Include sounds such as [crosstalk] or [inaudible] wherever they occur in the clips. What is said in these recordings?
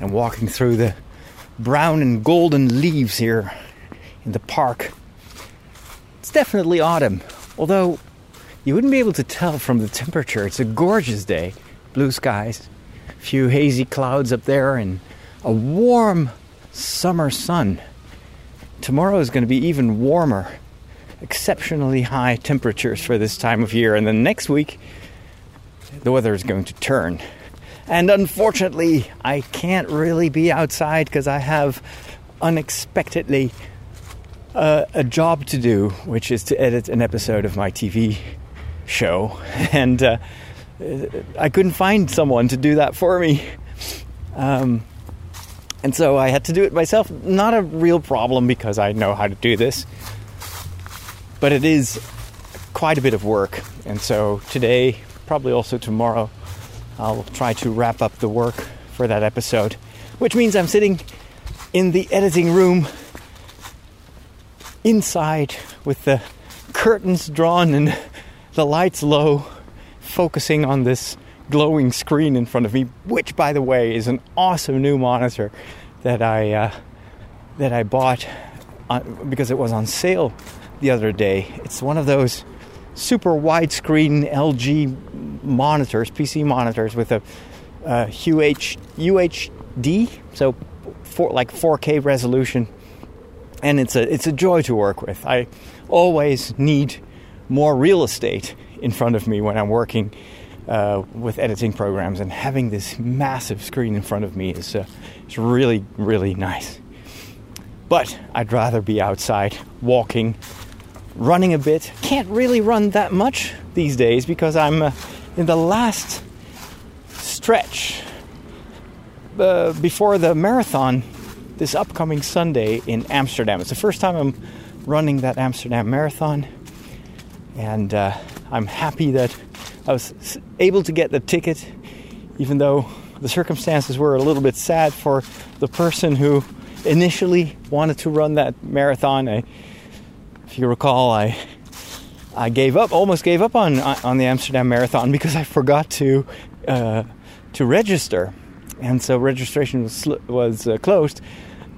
and walking through the brown and golden leaves here in the park. It's definitely autumn, although you wouldn't be able to tell from the temperature. It's a gorgeous day, blue skies, a few hazy clouds up there, and a warm summer sun. Tomorrow is going to be even warmer, exceptionally high temperatures for this time of year, and then next week the weather is going to turn. And unfortunately, I can't really be outside because I have unexpectedly uh, a job to do, which is to edit an episode of my TV show. [laughs] And uh, I couldn't find someone to do that for me. Um, and so I had to do it myself. Not a real problem because I know how to do this, but it is quite a bit of work. And so today, probably also tomorrow, I'll try to wrap up the work for that episode, which means I'm sitting in the editing room inside with the curtains drawn and the lights low, focusing on this glowing screen in front of me, which, by the way, is an awesome new monitor that I uh, that I bought on, because it was on sale the other day. It's one of those super widescreen LG monitors, PC monitors with a uh, UH, UHD, so for, like 4K resolution, and it's a it's a joy to work with. I always need more real estate in front of me when I'm working uh, with editing programs, and having this massive screen in front of me is uh, is really really nice. But I'd rather be outside walking running a bit. Can't really run that much these days because I'm uh, in the last stretch uh, before the marathon this upcoming Sunday in Amsterdam. It's the first time I'm running that Amsterdam marathon, and uh, I'm happy that I was able to get the ticket, even though the circumstances were a little bit sad for the person who initially wanted to run that marathon. I, if you recall, I I gave up, almost gave up on on the Amsterdam Marathon because I forgot to uh, to register, and so registration was was uh, closed.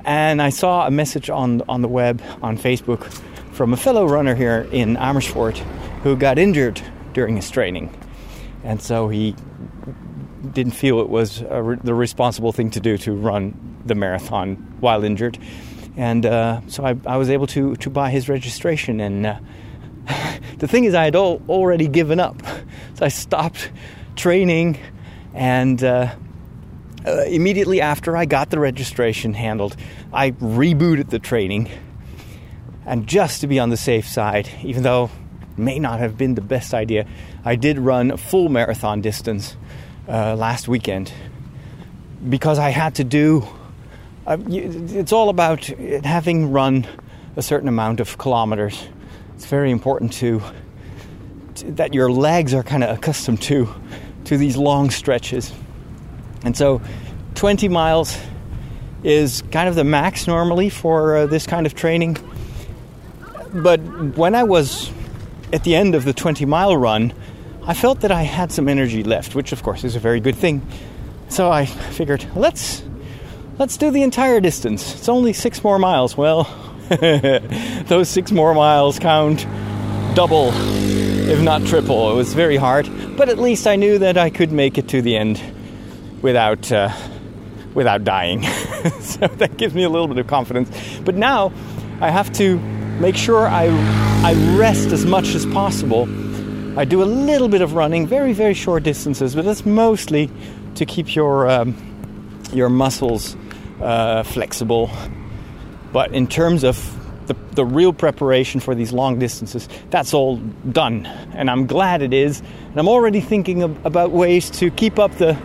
And I saw a message on on the web on Facebook from a fellow runner here in Amersfoort who got injured during his training, and so he didn't feel it was re- the responsible thing to do to run the marathon while injured and uh, so I, I, was able to to buy his registration. And uh, [laughs] the thing is, I had all, already given up, [laughs] so I stopped training, and uh, uh, immediately after I got the registration handled, I rebooted the training. And just to be on the safe side, even though it may not have been the best idea, I did run a full marathon distance uh, last weekend because I had to do uh, it's all about having run a certain amount of kilometers. It's very important to, to that your legs are kind of accustomed to to these long stretches. And so 20 miles is kind of the max normally for uh, this kind of training. But when I was at the end of the 20 mile run, I felt that I had some energy left, which of course is a very good thing. So I figured, let's let's do the entire distance. It's only six more miles. Well, [laughs] those six more miles count double, if not triple. It was very hard, but at least I knew that I could make it to the end without uh, without dying. [laughs] so that gives me a little bit of confidence. But now I have to make sure I I rest as much as possible. I do a little bit of running, very very short distances, but that's mostly to keep your um, your muscles uh, flexible. But in terms of the, the real preparation for these long distances, that's all done. And I'm glad it is. And I'm already thinking of, about ways to keep up the,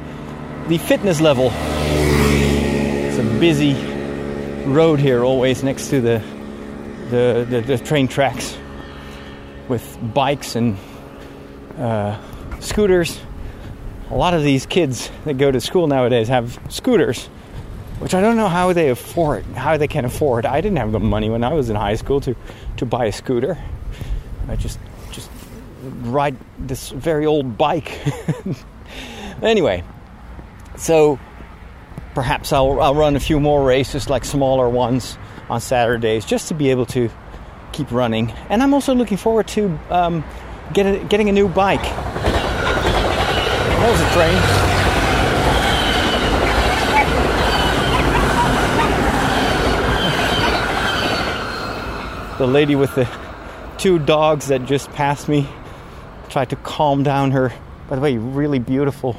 the fitness level. It's a busy road here, always next to the, the, the, the train tracks with bikes and uh, scooters. A lot of these kids that go to school nowadays have scooters which I don't know how they afford, how they can afford. I didn't have the money when I was in high school to, to buy a scooter. I just just ride this very old bike. [laughs] anyway, so perhaps I'll, I'll run a few more races, like smaller ones, on Saturdays, just to be able to keep running. And I'm also looking forward to um, get a, getting a new bike. That was a train. The lady with the two dogs that just passed me tried to calm down her, by the way, really beautiful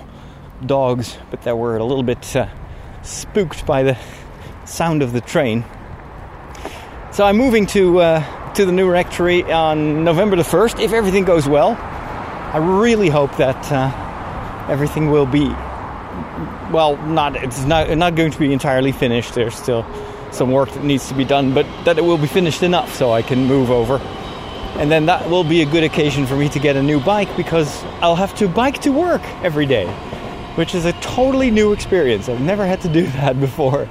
dogs, but that were a little bit uh, spooked by the sound of the train. So I'm moving to uh, to the new rectory on November the first, if everything goes well. I really hope that uh, everything will be well. Not it's not not going to be entirely finished. There's still some work that needs to be done, but that it will be finished enough so I can move over. And then that will be a good occasion for me to get a new bike because I'll have to bike to work every day, which is a totally new experience. I've never had to do [laughs] that before.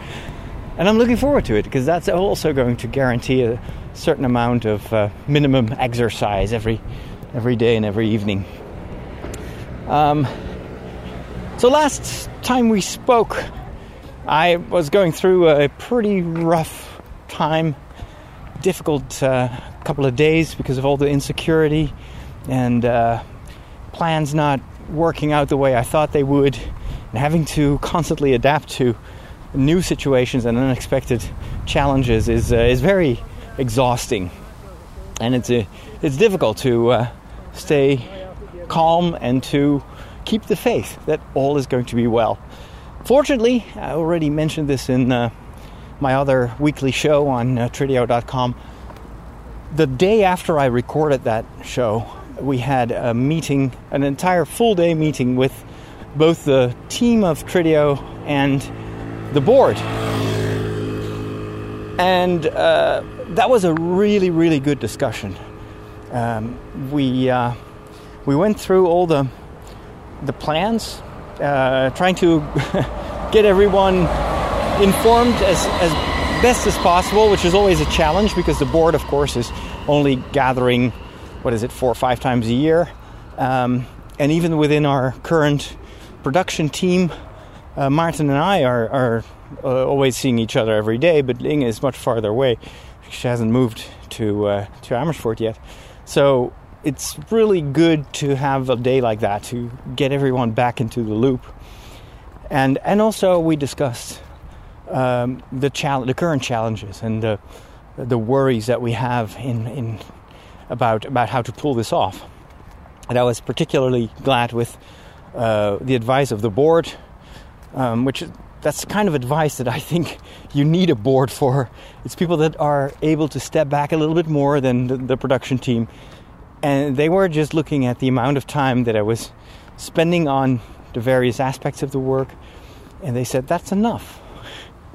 And I'm looking forward to it because that's also going to guarantee a certain amount of uh, minimum exercise every every day and every evening. Um, so last time we spoke, I was going through a pretty rough time, difficult uh, couple of days because of all the insecurity and uh, plans not working out the way I thought they would, and having to constantly adapt to new situations and unexpected challenges is uh, is very exhausting, and it's uh, it's difficult to uh, stay calm and to keep the faith that all is going to be well. Fortunately, I already mentioned this in uh, my other weekly show on uh, Trideo.com. The day after I recorded that show, we had a meeting, an entire full day meeting with both the team of Trideo and the board. And uh, that was a really, really good discussion. Um, we, uh, we went through all the, the plans uh, trying to [laughs] get everyone informed as, as best as possible, which is always a challenge because the board, of course, is only gathering, what is it, four or five times a year. Um, and even within our current production team, uh, Martin and I are, are uh, always seeing each other every day, but Ling is much farther away. She hasn't moved to uh, to Amersfoort yet. So it's really good to have a day like that to get everyone back into the loop. And and also we discussed um, the challenge, the current challenges, and the the worries that we have in in about about how to pull this off. And I was particularly glad with uh, the advice of the board, um, which that's the kind of advice that I think you need a board for. It's people that are able to step back a little bit more than the, the production team and they were just looking at the amount of time that I was spending on the various aspects of the work, and they said, That's enough.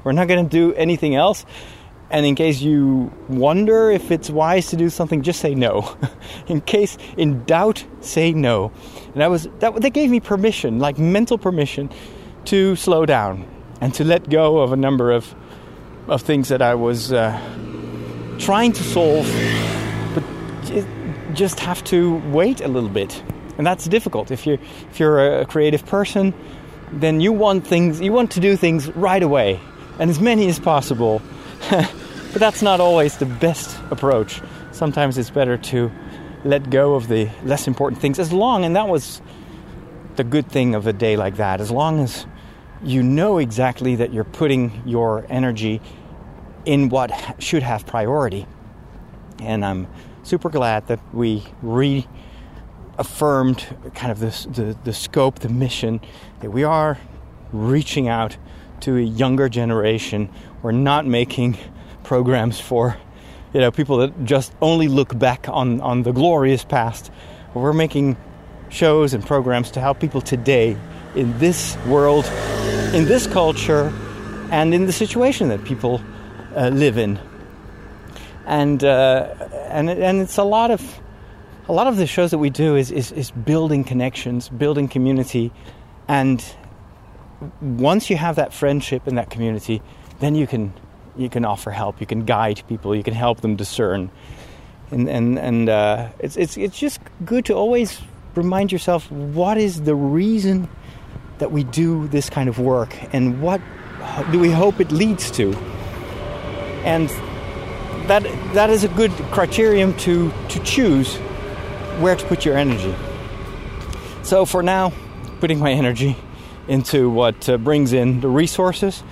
We're not going to do anything else. And in case you wonder if it's wise to do something, just say no. [laughs] in case in doubt, say no. And that was that. They gave me permission, like mental permission, to slow down and to let go of a number of of things that I was uh, trying to solve, just have to wait a little bit, and that's difficult. If you're, if you're a creative person, then you want things you want to do things right away and as many as possible. [laughs] but that's not always the best approach. Sometimes it's better to let go of the less important things as long and that was the good thing of a day like that as long as you know exactly that you're putting your energy in what should have priority and i'm super glad that we reaffirmed kind of this, the, the scope, the mission, that we are reaching out to a younger generation. We're not making programs for you know people that just only look back on, on the glorious past. We're making shows and programs to help people today in this world, in this culture, and in the situation that people uh, live in and uh, and and it's a lot of a lot of the shows that we do is, is is building connections, building community, and once you have that friendship and that community, then you can you can offer help, you can guide people, you can help them discern, and and and uh, it's it's it's just good to always remind yourself what is the reason that we do this kind of work? And what do we hope it leads to? And that that is a good criterion to to choose where to put your energy. So for now, putting my [laughs] energy into what uh, brings in the resources.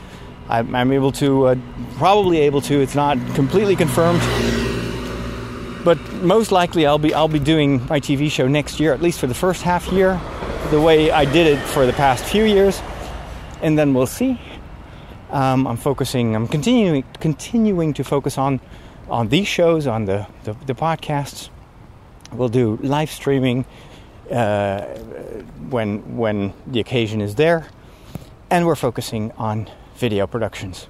I'm, I'm able to, uh, probably able to. It's not completely confirmed, but most likely I'll be I'll be doing my TV show next year, at least for the first half year, the way I did it for the past few years, and then we'll see. Um, I'm focusing. I'm continuing continuing to focus on on these shows, on the the, the podcasts. We'll do live streaming uh, when when the occasion is there, and we're focusing on video productions.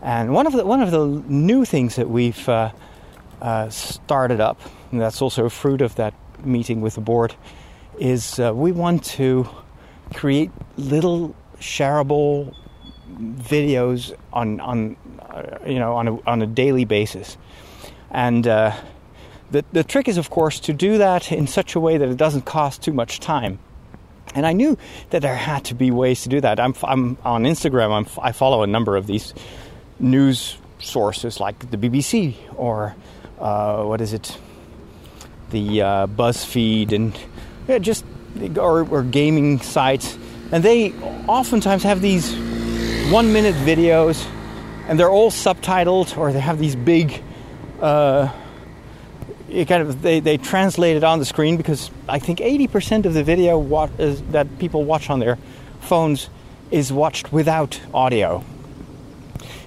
And one of the one of the new things that we've uh, uh, started up, and that's also a fruit of that meeting with the board, is uh, we want to create little shareable videos on on uh, you know on a, on a daily basis, and uh, the, the trick is, of course, to do that in such a way that it doesn't cost too much time. And I knew that there had to be ways to do that. I'm, I'm on Instagram, I'm, i follow a number of these news sources like the BBC or uh, what is it, the uh, BuzzFeed, and yeah, just or, or gaming sites. And they oftentimes have these one minute videos and they're all subtitled or they have these big. Uh, it kind of they, they translate it on the screen because I think 80% of the video is, that people watch on their phones is watched without audio,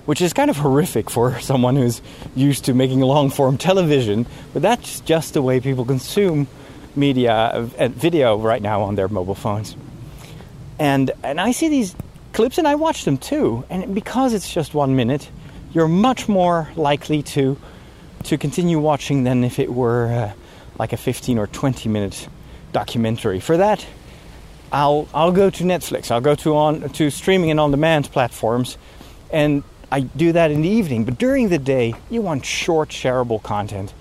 which is kind of horrific for [laughs] someone who's used to making long form [laughs] television. But that's just the way people consume media and video right now on their mobile phones. And and I see these clips and I watch them too. And because it's just one minute, you're much more likely to to continue watching than if it were uh, like a 15 or 20 minute documentary. For that, I'll I'll go to Netflix. I'll go to on to streaming and on demand platforms, and I do that in the evening. But during the day, you want short, shareable content,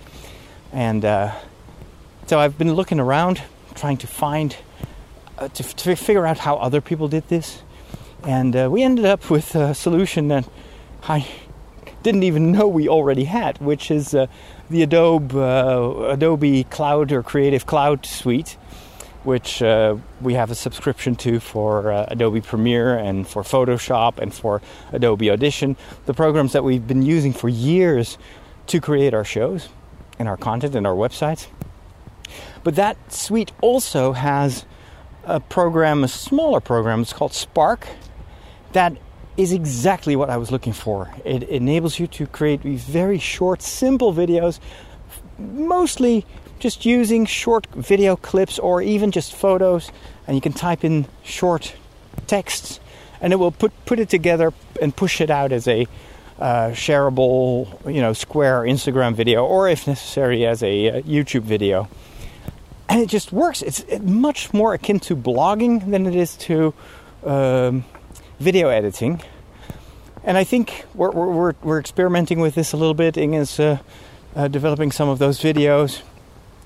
and uh, so I've been looking around, trying to find uh, to, to, figure out how other people did this, and uh, we ended up with a solution that I didn't even know we already had, which is uh, the Adobe uh, Adobe Cloud or Creative Cloud suite, which uh, we have a subscription to for uh, Adobe Premiere and for Photoshop and for Adobe Audition, the programs that we've been using for years to create our shows and our content and our websites. But that suite also has a program, a smaller program, it's called Spark, that is exactly what I was looking for. It enables you to create very short, simple videos, mostly just using short video clips or even just photos, and you can type in short texts, and it will put put it together and push it out as a uh, shareable, you know, Square Instagram video, or if necessary, as a uh, YouTube video. And it just works. It's much more akin to blogging than it is to um, video editing. And I think we're, we're, we're experimenting with this a little bit. Ing is uh, uh, developing some of those videos.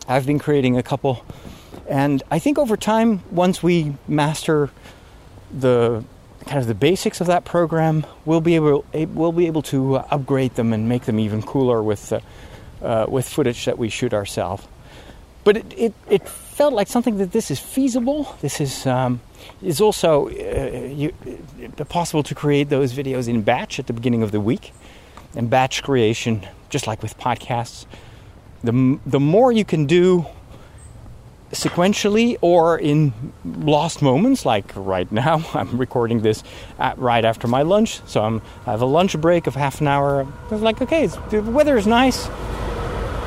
I've been creating a couple. And I think over time, once we master the kind of the basics of that program, we'll be able we'll be able to uh, upgrade them and make them even cooler with uh, uh, with footage that we shoot ourselves. But it, it, it felt like something that this is feasible. This is um, is also uh, you, uh, possible to create those videos in batch at the beginning of the week. And batch creation, just like with podcasts, the the more you can do sequentially or in lost moments like right now [laughs] i'm recording this at, right after my lunch so I'm, i have a lunch break of half an hour i was like okay the weather is nice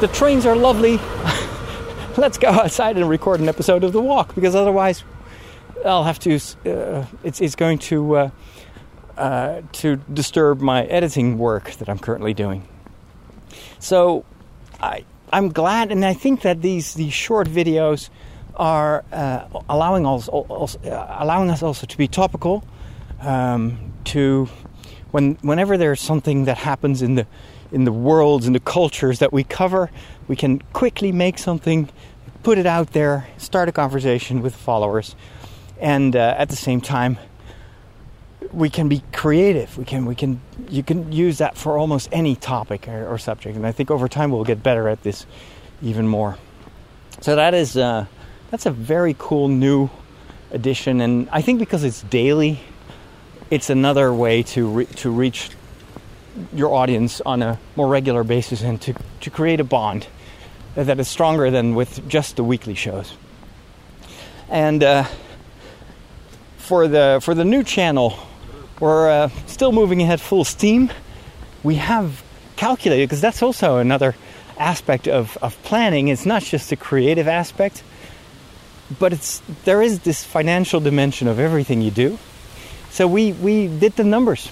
the trains are lovely [laughs] let's go outside and record an episode of The Walk because otherwise I'll have to. Uh, it's it's going to uh, uh, to disturb my editing work that I'm currently doing. So I I'm glad, and I think that these these short videos are uh, allowing us also, uh, allowing us also to be topical. Um, to when whenever there's something that happens in the in the worlds and the cultures that we cover, we can quickly make something, put it out there, start a conversation with followers, and uh, at the same time we can be creative. We can we can you can use that for almost any topic or, or subject, and I think over time we'll get better at this even more. So that is uh, that's a very cool new addition, and I think because it's daily, it's another way to re- to reach your audience on a more regular basis and to, to create a bond that is stronger than with just the weekly shows. And uh, for the for the new channel, we're uh, still moving ahead full steam. We have calculated because that's also another aspect of, of planning. It's not just the creative aspect, but it's there is this financial dimension of everything you do. So we we did the numbers.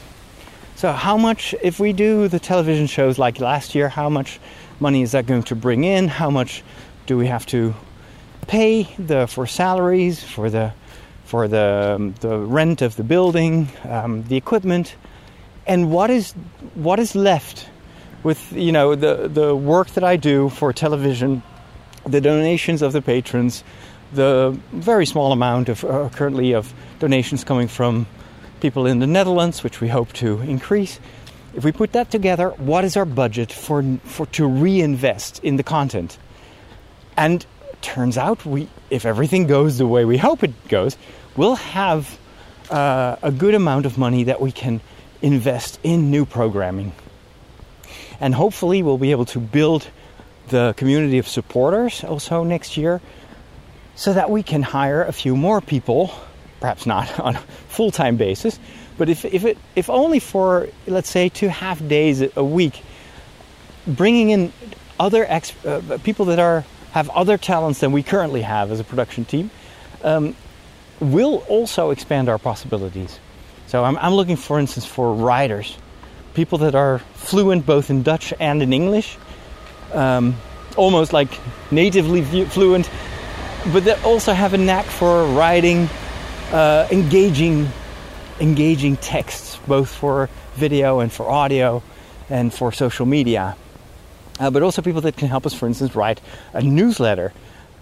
So how much if we do the television shows like last year, how much money is that going to bring in? How much do we have to pay the for salaries for the for the um, the rent of the building, um, the equipment, and what is what is left with you know the the work that I do for television, the donations of the patrons, the very small amount of uh, currently of donations coming from people in the Netherlands, which we hope to increase. If we put that together, what is our budget for for to reinvest in the content? And turns out we if everything goes the way we hope it goes, we'll have uh, a good amount of money that we can invest in new programming. And hopefully we'll be able to build the community of supporters also next year so that we can hire a few more people, perhaps not [laughs] on a full time basis, but if, if, it, if only for, let's say, two half days a week, bringing in other ex- uh, people that are, have other talents than we currently have as a production team um, will also expand our possibilities. So I'm, I'm looking, for instance, for writers, people that are fluent both in Dutch and in English, um, almost like natively fluent but that also have a knack for writing uh, engaging engaging texts both for video and for audio and for social media. Uh, but also people that can help us for instance write a newsletter.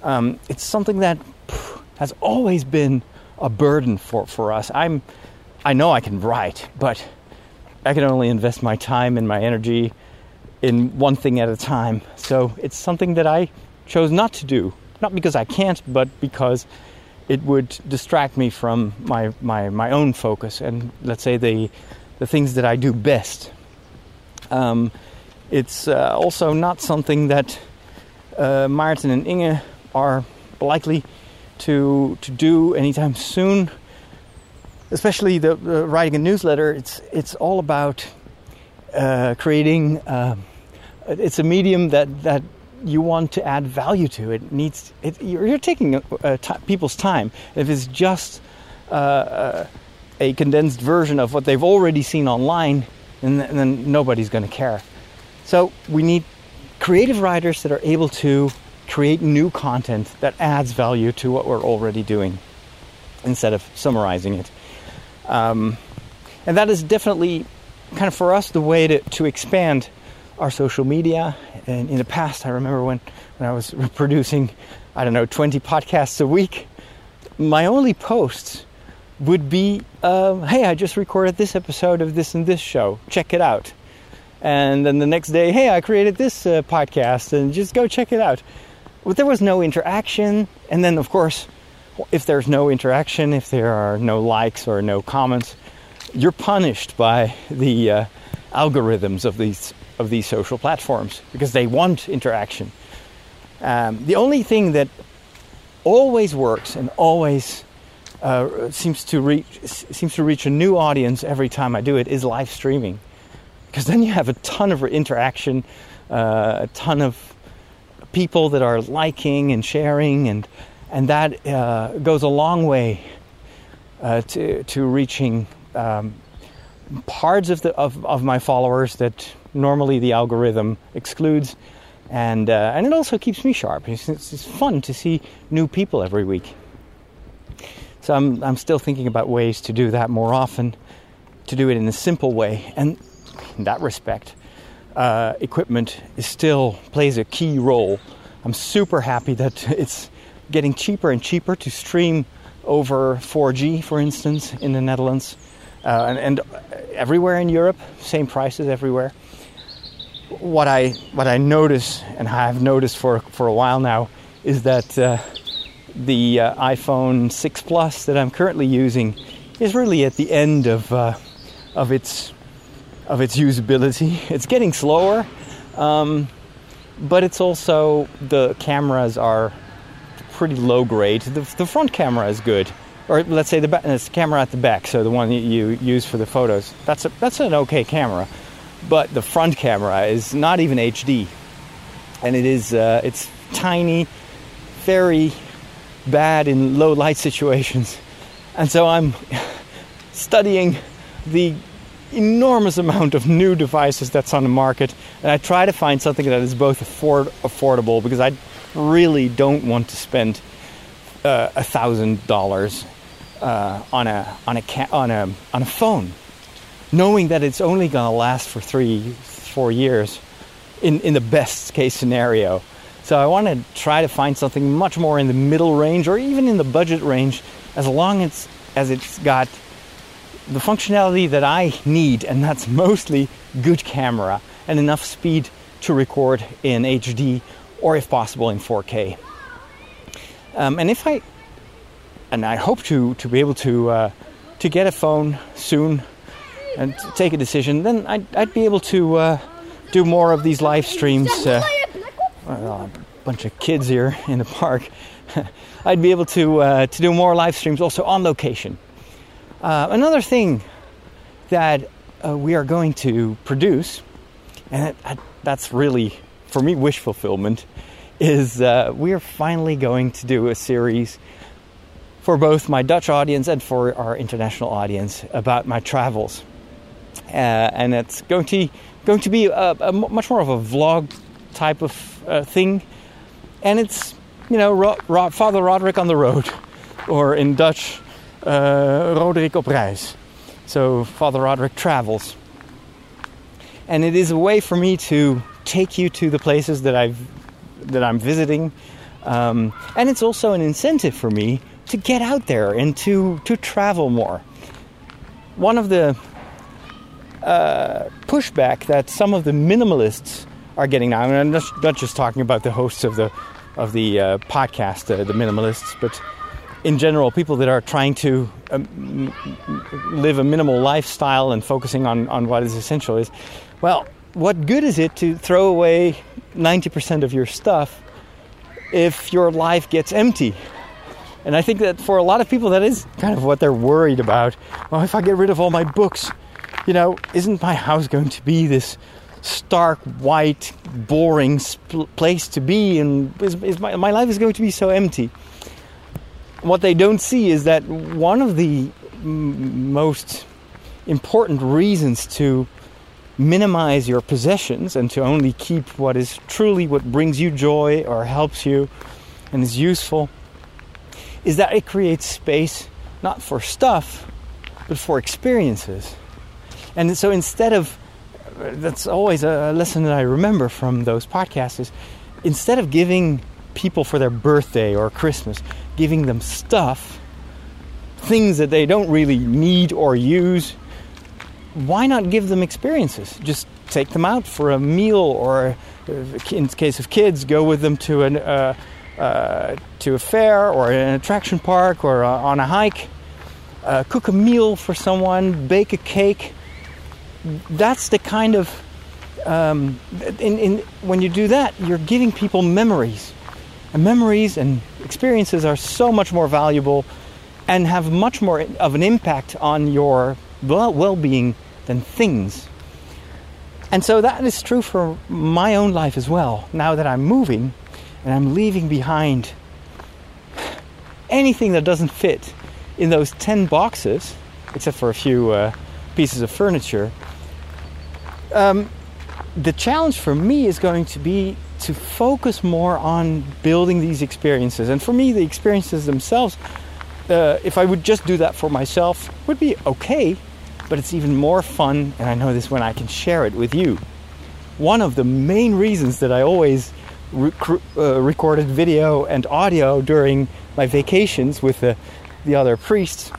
Um, it's something that pff, has always been a burden for, for us. I'm i know i can write but i can only invest my time and my energy in one thing at a time. So it's something that i chose not to do. Not because I can't, but because it would distract me from my, my, my own focus and let's say the, the things that I do best. Um, it's uh, also not something that uh, Martin and Inge are likely to to do anytime soon. Especially the, the writing a newsletter, it's it's all about uh, creating. Uh, it's a medium that that you want to add value to. It needs it, you're, you're, taking uh, people's time. If it's just uh, uh, a condensed version of what they've already seen online, then, then nobody's going to care. So we need creative writers that are able to create new content that adds value to what we're already doing instead of summarizing it. Um, and that is definitely kind of for us the way to, to expand our social media. And in the past, I remember when, when I was [laughs] producing, I don't know, 20 podcasts a week, my only posts would be, um, hey, I just recorded this episode of this and this show. Check it out. And then the next day, hey, I created this uh, podcast and just go check it out. But there was no interaction. And then, of course, if there's no interaction, if there are no likes or no comments, you're punished by the uh, algorithms of these of these social platforms because they want interaction. Um, the only thing that always works and always uh, seems to reach seems to reach a new audience every time I do it is live streaming, because then you have a ton of interaction, uh, a ton of people that are liking and sharing, and and that uh, goes a long way uh, to to reaching um, parts of the of, of my followers that normally the algorithm excludes, and uh, and it also keeps me sharp. It's, it's, fun to see new people every week. So I'm I'm still thinking about ways to do that more often, to do it in a simple way, and in that respect, uh, equipment is still plays a key role. I'm super happy that [laughs] it's getting cheaper and cheaper to stream over 4G, for instance, in the Netherlands. uh, and, and everywhere in Europe, same prices everywhere. What I what I notice and I've noticed for for a while now is that uh, the uh, iPhone 6 Plus that I'm currently using is really at the end of uh, of its of its usability. [laughs] It's getting slower, um, but it's also the cameras are pretty low grade. The, the front camera is good, or let's say the, ba- the camera at the back, so the one that you use for the photos. That's a, that's an okay camera, but the front camera is not even HD, and it is uh, it's tiny, very bad in low light [laughs] situations, and so I'm [laughs] studying the enormous amount of new devices that's on the market, and I try to find something that is both afford- affordable because I really don't want to spend uh, a thousand dollars uh, on a on a ca- on a on a phone, knowing that it's only going to last for three four years, in in the best case scenario. So I want to try to find something much more in the middle range or even in the budget range, as long as as it's got the functionality that I need, and that's mostly good camera and enough speed to record in HD or, if possible, in 4K. Um, and if I, and I hope to to be able to uh, to get a phone soon and take a decision, then I'd, I'd be able to uh, do more of these live streams. Uh, well, a bunch of kids here in the park. [laughs] I'd be able to uh, to do more live streams also on location. Uh, another thing that uh, we are going to produce, and that, that's really for me wish fulfillment, is uh, we are finally going to do a series for both my Dutch audience and for our international audience about my travels, and it's going to going to be a, a much more of a vlog type of uh, thing, and it's you know Ro- Ro- Father Roderick on the road, [laughs] or in Dutch uh, Roderick op reis. So Father Roderick travels. And it is a way for me to take you to the places that I've that I'm visiting. Um, and it's also an incentive for me to get out there and to, to travel more. One of the uh, pushback that some of the minimalists are getting now, and I'm not, not just talking about the hosts of the of the uh, podcast, uh, the minimalists, but in general, people that are trying to um, live a minimal lifestyle and focusing on, on what is essential is, well, what good is it to throw away 90% of your stuff if your life gets empty? And I think that for a lot of people, that is kind of what they're worried about. Well, if I get rid of all my books, you know, isn't my house going to be this stark, white, boring sp- place to be? And is, is my, my life is going to be so empty what they don't see is that one of the m- most important reasons to minimize your possessions and to only keep what is truly what brings you joy or helps you and is useful is that it creates space not for stuff but for experiences. And so instead of that's always a lesson that I remember from those podcasts is instead of giving people for their birthday or Christmas, giving them stuff, things that they don't really need or use, why not give them experiences? Just take them out for a meal, or in the case of kids, go with them to an uh, uh, to a fair or an attraction park or uh, on a hike. Uh, cook a meal for someone, bake a cake. That's the kind of um, in, in, when you do that, you're giving people memories and memories and experiences are so much more valuable and have much more of an impact on your well being than things. And so that is true for my own life as well. Now that I'm moving and I'm leaving behind anything that doesn't fit in those 10 boxes, except for a few uh, pieces of furniture, um, the challenge for me is going to be to focus more on building these experiences. And for me, the experiences themselves, uh, if I would just do that for myself, would be okay, but it's even more fun, and I know this when I can share it with you. One of the main reasons that I always rec- uh, recorded video and audio during my vacations with the, the other priests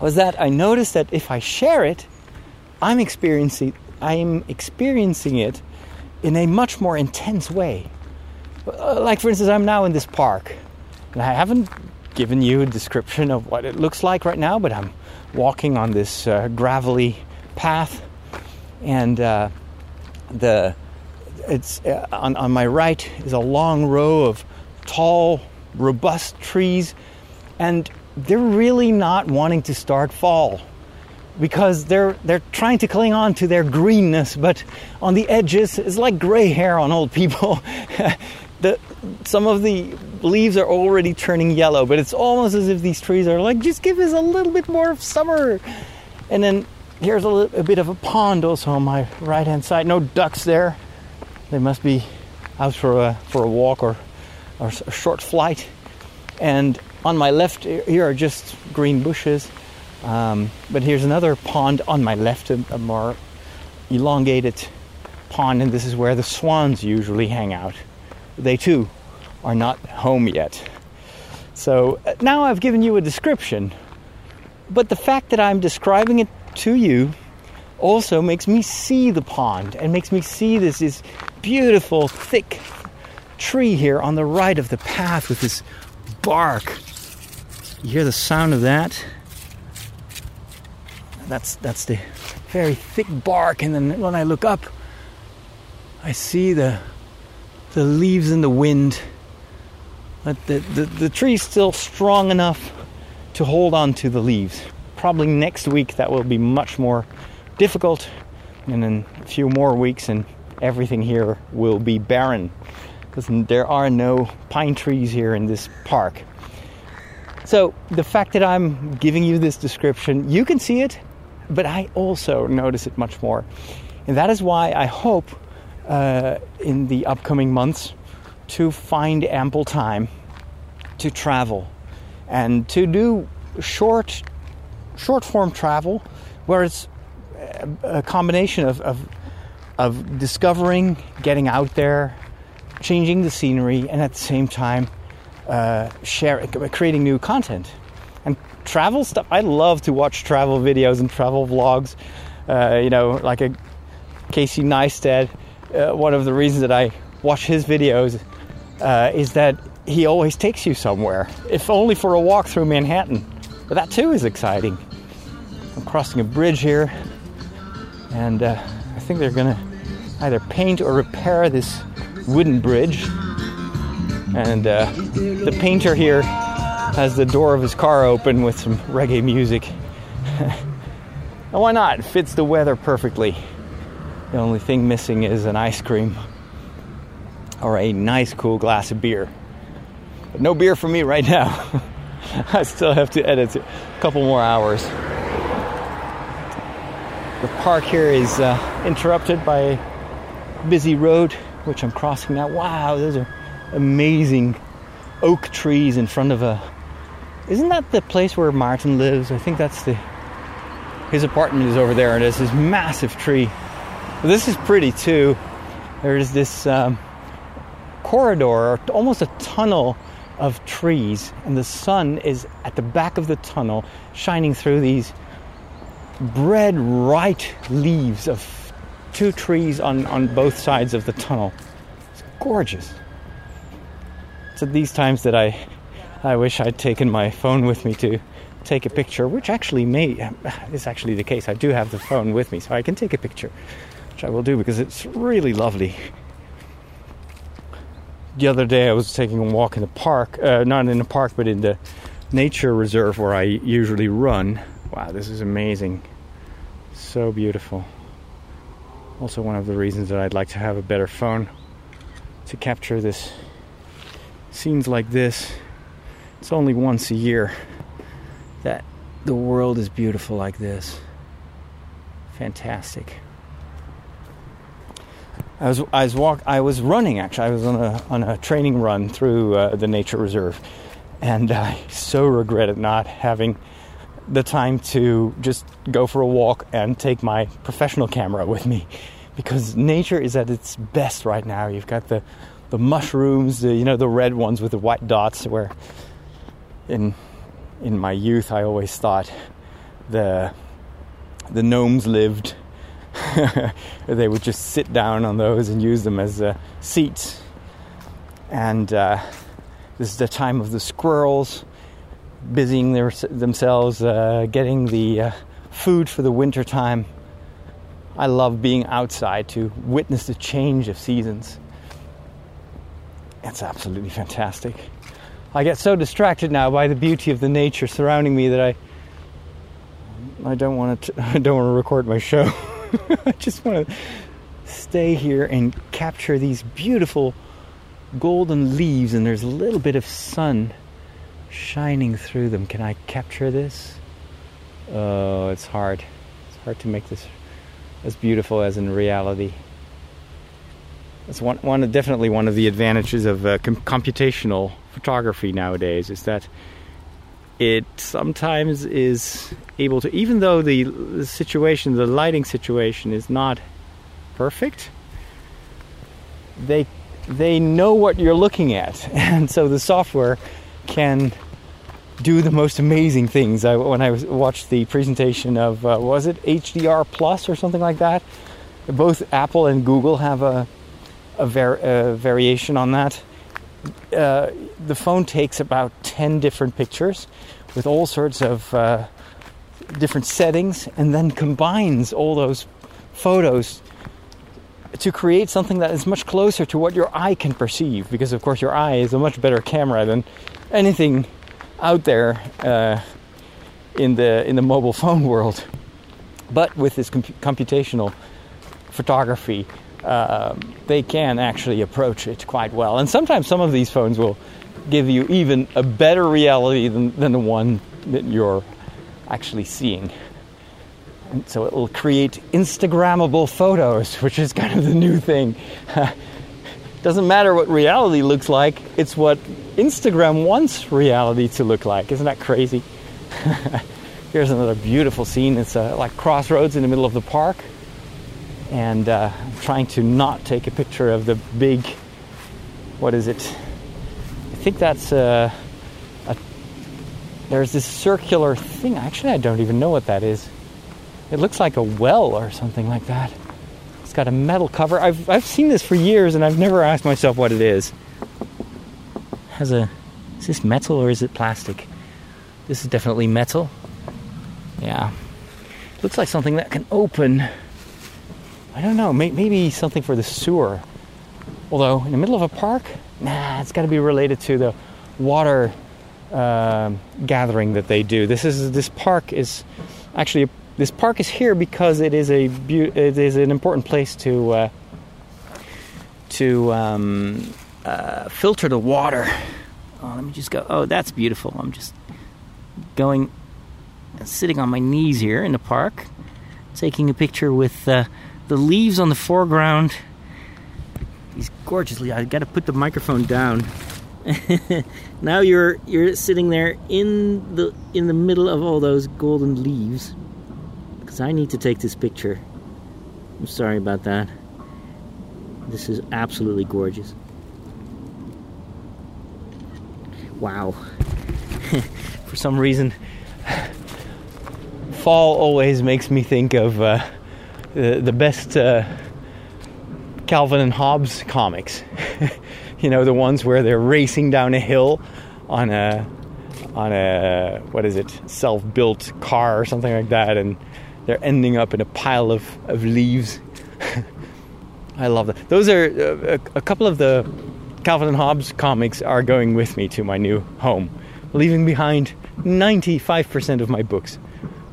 was that I noticed that if I share it, I'm experiencing I'm experiencing it in a much more intense way. Uh, like for instance, I'm now in this park, and I haven't given you a description of what it looks like right now, but I'm walking on this uh, gravelly path, and uh, the it's uh, on, on my right is a long row of tall, robust trees, and they're really not wanting to start fall because they're they're trying to cling on to their greenness, but on the edges it's like gray hair on old people. [laughs] the some of the leaves are already turning yellow, but it's almost as if these trees are like, just give us a little bit more of summer. And then here's a, little, a bit of a pond also on my right hand side. No ducks there. They must be out for a for a walk or or a short flight. And on my left here are just green bushes. Um, but here's another pond on my left, a, a more elongated pond, and this is where the swans usually hang out they too are not home yet. So uh, now I've given you a description, but the fact that I'm describing it to you also makes me see the pond and makes me see this, this beautiful, thick tree here on the right of the path with this bark. You hear the sound of that? That's that's the very thick bark, and then when I look up, I see the the leaves in the wind. But the, the, the tree's still strong enough to hold on to the leaves. Probably next week that will be much more difficult, and in a few more weeks, and everything here will be barren because there are no pine trees here in this park. So, the fact that I'm giving you this description, you can see it, but I also notice it much more. And that is why I hope uh, in the upcoming months to find ample time to travel and to do short short form travel where it's a combination of, of, of discovering, getting out there, changing the scenery, and at the same time uh, share, creating new content. Travel stuff, I love to watch travel videos and travel vlogs. Uh, you know, like a Casey Neistat uh, one of the reasons that I watch his videos uh, is that he always takes you somewhere, if only for a walk through Manhattan. But that too is exciting. I'm crossing a bridge here, and uh, I think they're gonna either paint or repair this wooden bridge. And uh, the painter here has the door of his car open with some reggae music. and [laughs] why not? It fits the weather perfectly. The only thing missing is an ice cream or a nice cool glass of beer. But no beer for me right now. [laughs] I still have to edit a couple more hours. The park here is uh, interrupted by a busy road, which I'm crossing now. Wow, those are amazing oak trees in front of a. Isn't that the place where Martin lives? I think that's the. His apartment is over there, and there's this massive tree this is pretty too. There's this um, corridor, or almost a tunnel of trees, and the sun is at the back of the tunnel, shining through these bread right leaves of two trees on, on both sides of the tunnel. It's gorgeous. It's at these times that I, I wish I'd taken my phone with me to take a picture, which actually may is actually the case. I do have the phone with me, so I can take a picture which I will do because it's really lovely. The other day I was taking a walk in the park, uh, not in the park, but in the nature reserve where I usually run. Wow, this is amazing. So beautiful. Also, one of the reasons that I'd like to have a better phone to capture this scenes like this. It's only once a year that the world is beautiful like this. Fantastic. I was I was walk I was running actually. I was on a on a training run through uh, the nature reserve, and I so regretted not having the time to just go for a walk and take my professional camera with me, because nature is at its best right now. You've got the the mushrooms, the, you know, the red ones with the white dots. Where in in my youth I always thought the the gnomes lived. [laughs] they would just sit down on those and use them as uh, seats. And uh, this is the time of the squirrels busying their, themselves uh, getting the uh, food for the winter time. I love being outside to witness the change of seasons. It's absolutely fantastic. I get so distracted now by the beauty of the nature surrounding me that I I don't want to [laughs] I don't want to record my show. [laughs] I just want to stay here and capture these beautiful golden leaves and there's a little bit of sun shining through them. Can I capture this? Oh, it's hard. It's hard to make this as beautiful as in reality. It's one, one definitely one of the advantages of uh, com- computational photography nowadays is that it sometimes is able to, even though the, the situation, the lighting situation is not perfect, they they know what you're looking at, [laughs] and so the software can do the most amazing things. I, when I was, watched the presentation of uh, was it HDR Plus or something like that, both Apple and Google have a a, var- a variation on that. Uh, the phone takes about 10 different pictures with all sorts of uh, different settings and then combines all those photos to create something that is much closer to what your eye can perceive because of course your eye is a much better camera than anything out there uh, in the in the mobile [laughs] phone world but with this comp- computational photography um, they can actually approach it quite well. And sometimes some of these phones will give you even a better reality than, than the one that you're actually seeing. And so it will create Instagrammable photos, [laughs] which is kind of the new thing. [laughs] Doesn't matter what reality looks like, it's what Instagram wants reality to look like. Isn't that crazy? [laughs] Here's another beautiful scene. It's uh, like crossroads in the middle of the park and uh, I'm trying to not take a picture of the big. What is it? I think that's a, a. There's this circular thing. Actually, I don't even know what that is. It looks like a well or something like that. It's got a metal cover. I've I've seen this for years, and I've never asked myself what it is. Has a. Is this metal or is it plastic? This is definitely metal. Yeah. Looks like something that can open. I don't know, maybe something for the sewer. Although, in the middle of a park, nah, it's got to be related to the water uh, gathering that they do. This is this park is actually this park is here because it is a it is an important place to uh, to um, uh, filter the water. Oh, let me just go. Oh, that's beautiful. I'm just going, sitting on my knees here in the park, taking a picture with uh, the leaves on the foreground. These gorgeously. I got to put the microphone down. [laughs] now you're you're sitting there in the in the middle of all those golden leaves because I need to take this picture. I'm sorry about that. This is absolutely gorgeous. Wow. [laughs] For some reason, [laughs] fall always makes me think of uh, the, the best uh, Calvin and Hobbes comics. [laughs] you know, the ones where they're racing down a hill on a on a what is it, self-built car or something like that, and they're ending up in a pile of, of leaves. [laughs] I love that. Those are uh, a, a couple of the Calvin and Hobbes comics are going with me to my new home, leaving behind 95% of my books.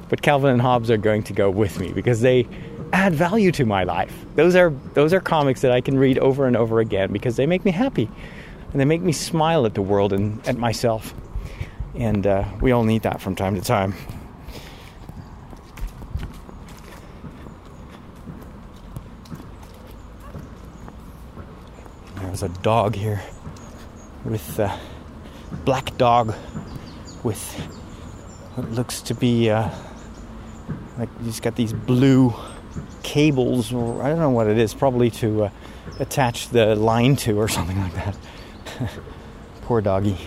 But Calvin and Hobbes are going to go with me because they add value to my life. Those are those are comics that I can read over and over again because they make me happy and they make me smile at the world and at myself. And uh, we all need that from time to time. There's a dog here with a black dog with what looks to be uh, like he's got these blue cables, or I don't know what it is, probably to uh, attach the line to or something like that. [laughs] Poor doggy.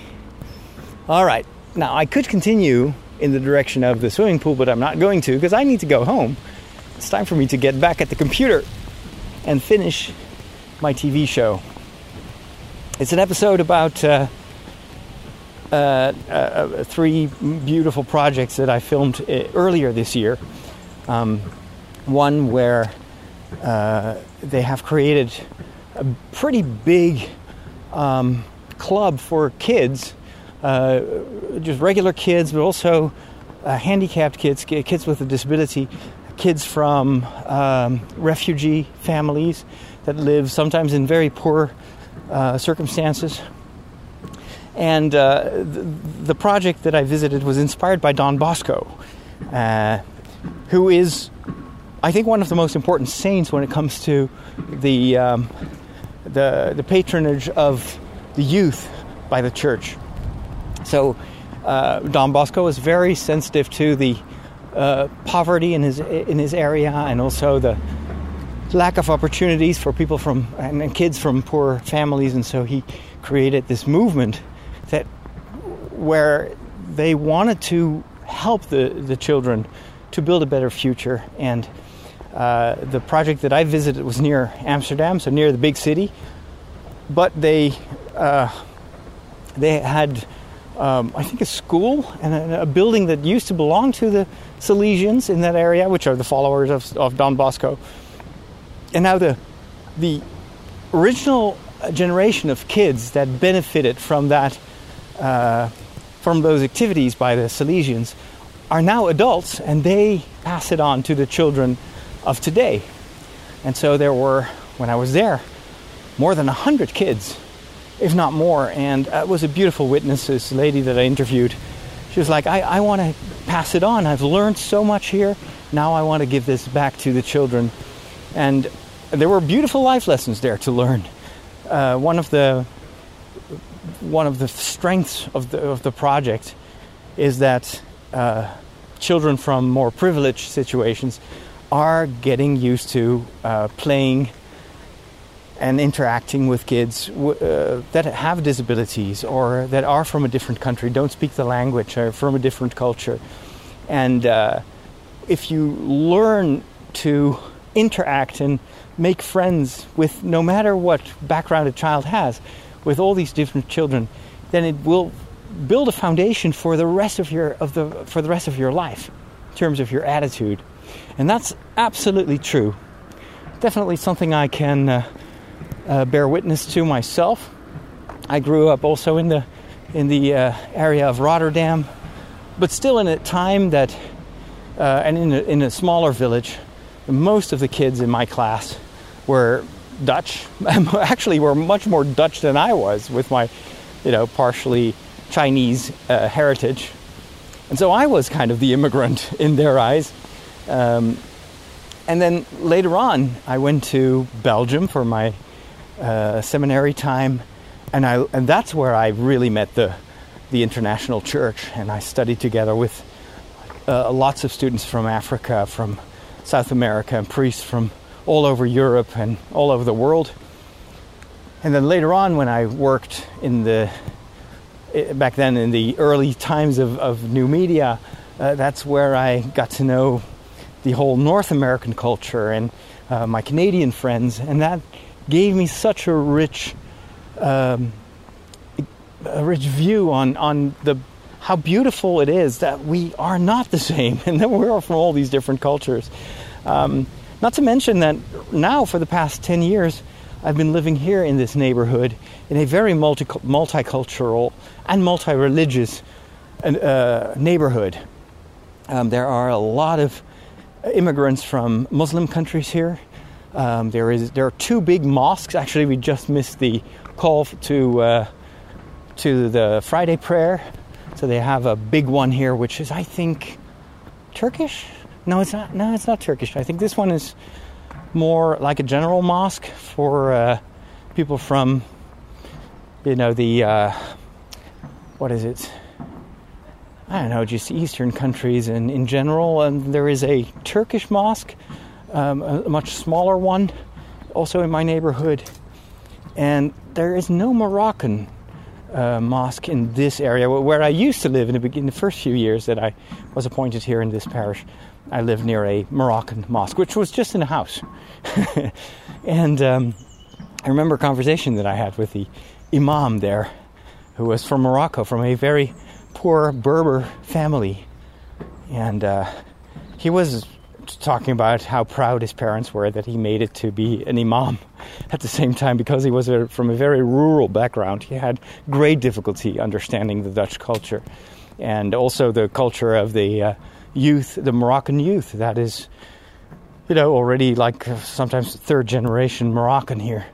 All right, now I could continue in the direction of the swimming pool, but I'm not going to because I need to go home. It's time for me to get back at the computer and finish my TV show. It's an episode about uh, uh, uh, three beautiful projects that I filmed uh, earlier this year. Um, one where uh, they have created a pretty big um, club for kids, uh, just regular kids, but also uh, handicapped kids, kids with a disability, kids from um, refugee families that live sometimes in very poor uh, circumstances. And uh, the, project that I visited was inspired by Don Bosco, uh, who is, I think, one of the most important saints when it comes to the um, the, the patronage of the youth by the church. So uh, Don Bosco was very sensitive to the uh, poverty in his in his area and also the lack of opportunities for people from and, and kids from poor families, and so he created this movement that where they wanted to help the, the children to build a better future and uh, the project that I visited was near Amsterdam, so near the big city. But they uh, they had, um, I think, a school and a, a, building that used to belong to the Salesians in that area, which are the followers of, of Don Bosco. And now the the original generation of kids that benefited from that uh, from those activities by the Salesians are now adults, and they pass it on to the children of today. And so there were, when I was there, more than 100 kids, if not more. And it was a beautiful witness, this lady that I interviewed. She was like, I, I want to pass it on. I've learned so much here. Now I want to give this back to the children. And there were beautiful life lessons there to learn. Uh, one of the one of the strengths of the of the project is that uh, children from more privileged situations are getting used to uh, playing and interacting with kids uh, that have disabilities or that are from a different country, don't speak the language, or from a different culture. And uh, if you learn to interact and make friends with no matter what background a child has, with all these different children, then it will build a foundation for the rest of your of the for the rest of your life in terms of your attitude and that's absolutely true. Definitely something I can uh, uh, bear witness to myself. I grew up also in the in the uh, area of Rotterdam, but still in a time that, uh, and in a, in a smaller village, most of the kids in my class were Dutch. [laughs] Actually, were much more Dutch than I was with my, you know, partially Chinese uh, heritage. And so I was kind of the immigrant [laughs] in their eyes. Um, and then later on, I went to Belgium for my uh, seminary time, and I and that's where I really met the the international church, and I studied together with uh, lots of students from Africa, from South America, and priests from all over Europe and all over the world. And then later on, when I worked in the back then in the early times of, of new media, uh, that's where I got to know the whole North American culture and uh, my Canadian friends, and that gave me such a rich, um, a rich view on on the how beautiful it is that we are not the [laughs] same, and that we're from all these different cultures. Um, not to mention that now, for the past ten years, I've been living here in this neighborhood in a very multi- multicultural and multi-religious uh, neighborhood. Um, there are a lot of immigrants from Muslim countries here. Um, there is there are two big mosques. Actually, we just missed the call to uh, to the Friday prayer, so they have a big one here, which is I think Turkish. No, it's not. No, it's not Turkish. I think this one is more like a general mosque for uh, people from you know the uh, what is it I don't know, just Eastern countries and in general. And there is a Turkish mosque, um, a much smaller one, also in my neighborhood. And there is no Moroccan uh, mosque in this area where I used to live in the, in the first few years that I was appointed here in this parish. I lived near a Moroccan mosque, which was just in a house. [laughs] and um, I remember a conversation that I had with the imam there, who was from Morocco, from a very poor Berber family. And uh, he was talking about how proud his parents were that he made it to be an imam. At the same time, because he was a, from a very rural background, he had great difficulty understanding the Dutch culture and also the culture of the uh, youth, the Moroccan youth. That is, you know, already like uh, sometimes third generation Moroccan here,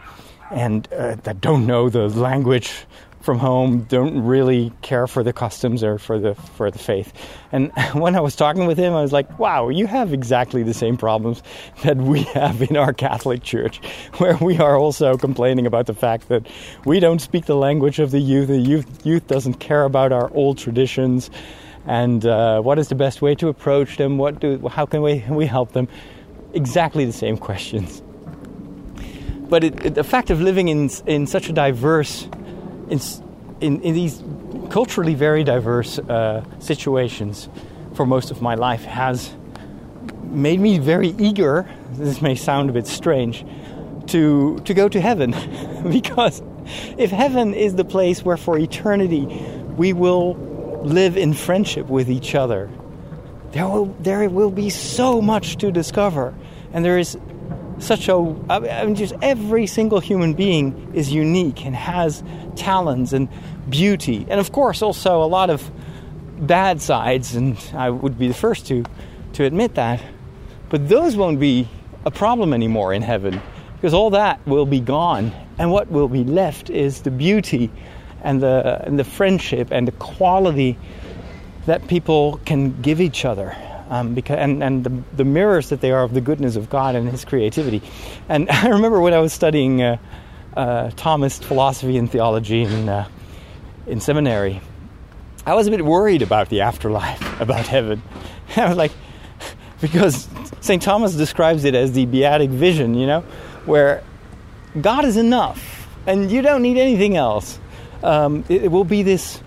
and uh, that don't know the language from home don't really care for the customs or for the for the faith. And [laughs] when I was talking with him, I was like, "Wow, you have exactly the same problems that we [laughs] have in our Catholic Church, [laughs] where we are also complaining about the fact that we don't speak the language of the youth. The youth youth doesn't care about our old traditions." And uh, what is the best way to approach them? What do, how can we, we help them? Exactly the same questions. But it, it, the fact of living in, in such a diverse in, in, in these culturally very diverse uh, situations for most of my life has made me very eager. This may sound a bit strange to to go to heaven [laughs] because if heaven is the place where for eternity we will live in friendship with each other there will there will be so much to discover and there is such a I mean just every single human being is unique and has talents and beauty. And of course also a lot of bad sides and I would be the first to to admit that. But those won't be a problem anymore in heaven because all that will be gone. And what will be left is the beauty and the and the friendship and the quality that people can give each other um, because and, and the, the, mirrors that they are of the goodness of God and His creativity. And [laughs] I remember when I was studying uh, uh, philosophy and theology in uh, in seminary, I was a bit worried about the afterlife, [laughs] about heaven. [laughs] I was like, because St. Thomas describes it as the beatic vision, you know, where God is enough and you don't need anything else. Um, it, it will be this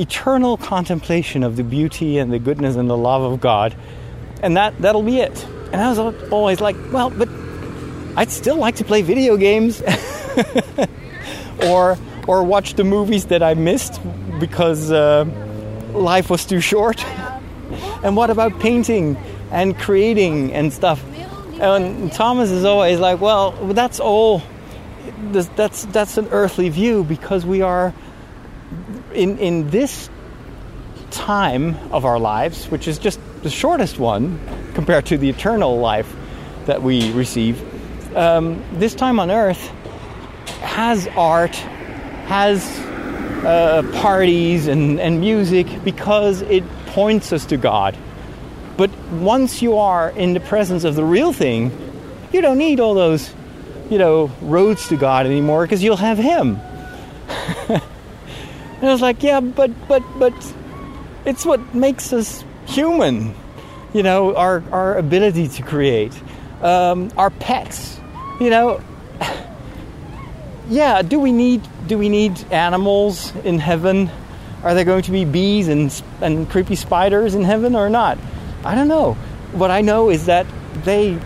eternal contemplation of the beauty and the goodness and the love of God, and that that'll be it. And I was always like, well, but I'd still like to play video games, [laughs] or or watch the movies that I missed because uh, life was too short. [laughs] and what about painting and creating and stuff? And Thomas is always like, well, that's all. That's that's an earthly view because we are in, in this time of our lives, which is just the shortest one compared to the eternal life that we receive, um, this time on earth has art, has uh, parties and, and music because it points us to God. But once you are in the presence of the real thing, you don't need all those, you know, roads to God anymore because you'll have Him. [laughs] And I was like, yeah, but but but it's what makes us human. You know, our our ability to create, um, our pets. You know, [sighs] yeah. Do we need do we need animals in heaven? Are there going to be bees and and creepy spiders in heaven or not? I don't know. What I know is that they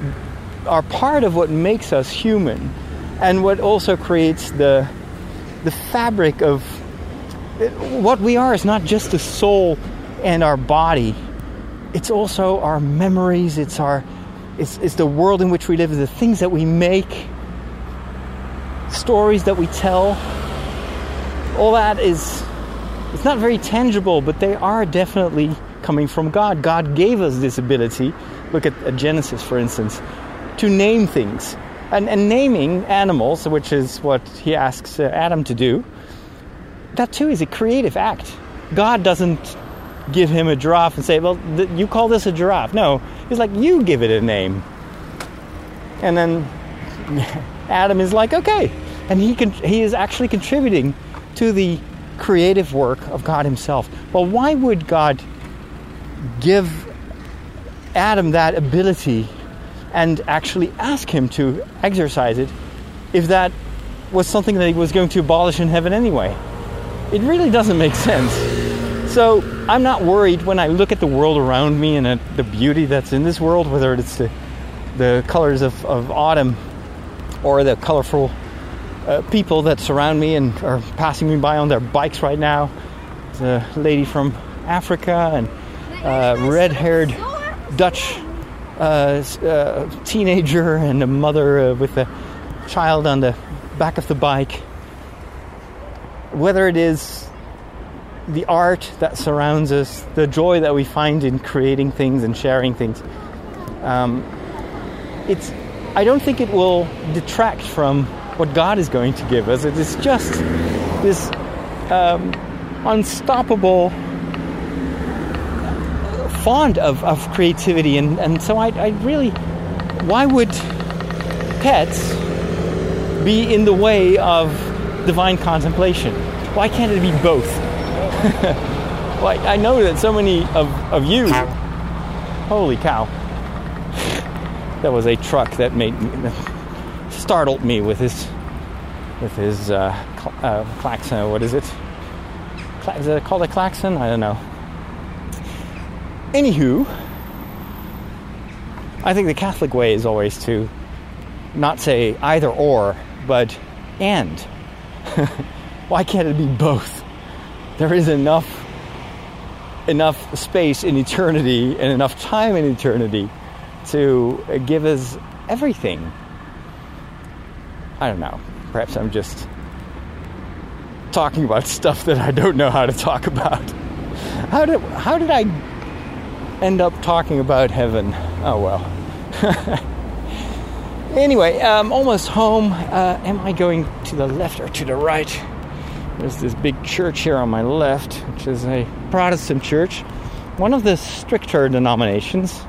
are part of what makes us human, and what also creates the the fabric of what we are is not just the soul and our body. It's also our memories. It's our it's, it's the world in which we live the things that we make stories that we tell. All that is it's not very tangible but they are definitely coming from god. God gave us this ability. Look at, at genesis for instance to name things. And, and naming animals which is what he asks uh, adam to do that too is a creative act. God doesn't give him a giraffe and say, "Well, th- you call this a giraffe." No, he's like, "You give it a name." And then [laughs] Adam is like, "Okay," and he can, he is actually contributing to the creative work of God Himself. Well, why would God give Adam that ability and actually ask him to exercise it if that was something that he was going to abolish in heaven anyway? It really doesn't make sense. So I'm not worried when I look at the world around me and at the beauty that's in this world, whether it's the, the colors of, of autumn or the colorful uh, people that surround me and are passing me by on their bikes right now. There's a lady from Africa and a red-haired Dutch uh, uh, teenager and a mother uh, with a child on the back of the bike. Whether it is the art that surrounds us, the joy that we find in creating things and sharing things, um, it's. I don't think it will detract from what God is going to give us. It is just this um, unstoppable fond of, of creativity, and, and so I, I really, why would pets be in the way of divine contemplation? Why can't it be both? [laughs] I know that so many of, of you, holy cow, that was a truck that made me, [laughs] startled me with his with his uh, cl- uh, klaxon. What is it? Cla- is it called a klaxon? I don't know. Anywho, I think the Catholic way is always to not say either or, but and. [laughs] Why can't it be both? There is enough enough space in eternity and enough time in eternity to give us everything. I don't know. Perhaps I'm just talking about [laughs] stuff that I don't know how to talk about. How did how did I end up talking about heaven. Oh well. [laughs] anyway, I'm almost home. Uh, am I going to the left or to the right? There's this big church here on my left, which is a Protestant church, one of the stricter denominations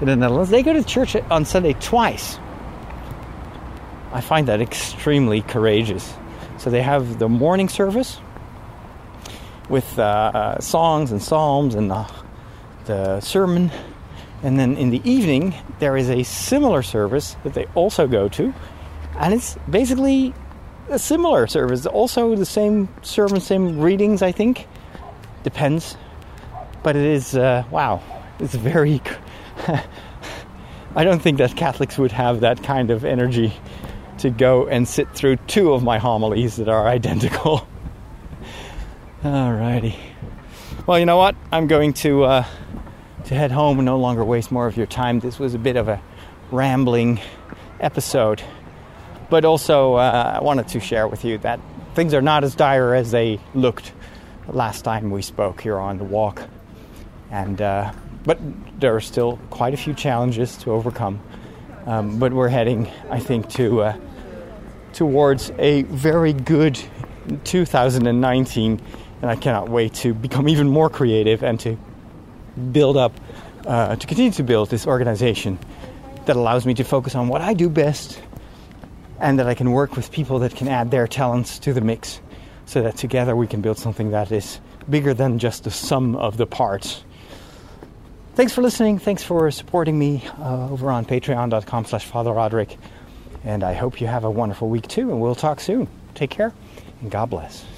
in the Netherlands. They go to church on Sunday twice. I find that extremely courageous. So they have the morning service with uh, uh, songs and psalms and the the sermon. And then in the evening, there is a similar service that they also go to. And it's basically a similar service. Also, the same sermon, same readings, I think. Depends. But it is, uh, wow, it's very. [laughs] I don't think that Catholics would have that kind of energy to go and sit through two of my homilies that are [laughs] identical. Alrighty. Well, you know what? I'm going to. Uh, to head home and no longer waste more of your time. This was a bit of a rambling episode, but also uh, I wanted to share with you that things are not as dire as they looked last time we spoke here on the walk, and uh, but there are still quite a few challenges to overcome. Um, but we're heading, I think, to uh, towards a very good 2019, and I cannot wait to become even more creative and to build up, uh, to continue to build this organization that allows me to focus on what I do best and that I can work with people that can add their talents to the mix so that together we can build something that is bigger than just the sum of the parts. Thanks for listening. Thanks for supporting me uh, over on patreon.com slash Father Roderick. And I hope you have a wonderful week too, and we'll talk soon. Take care, and God bless.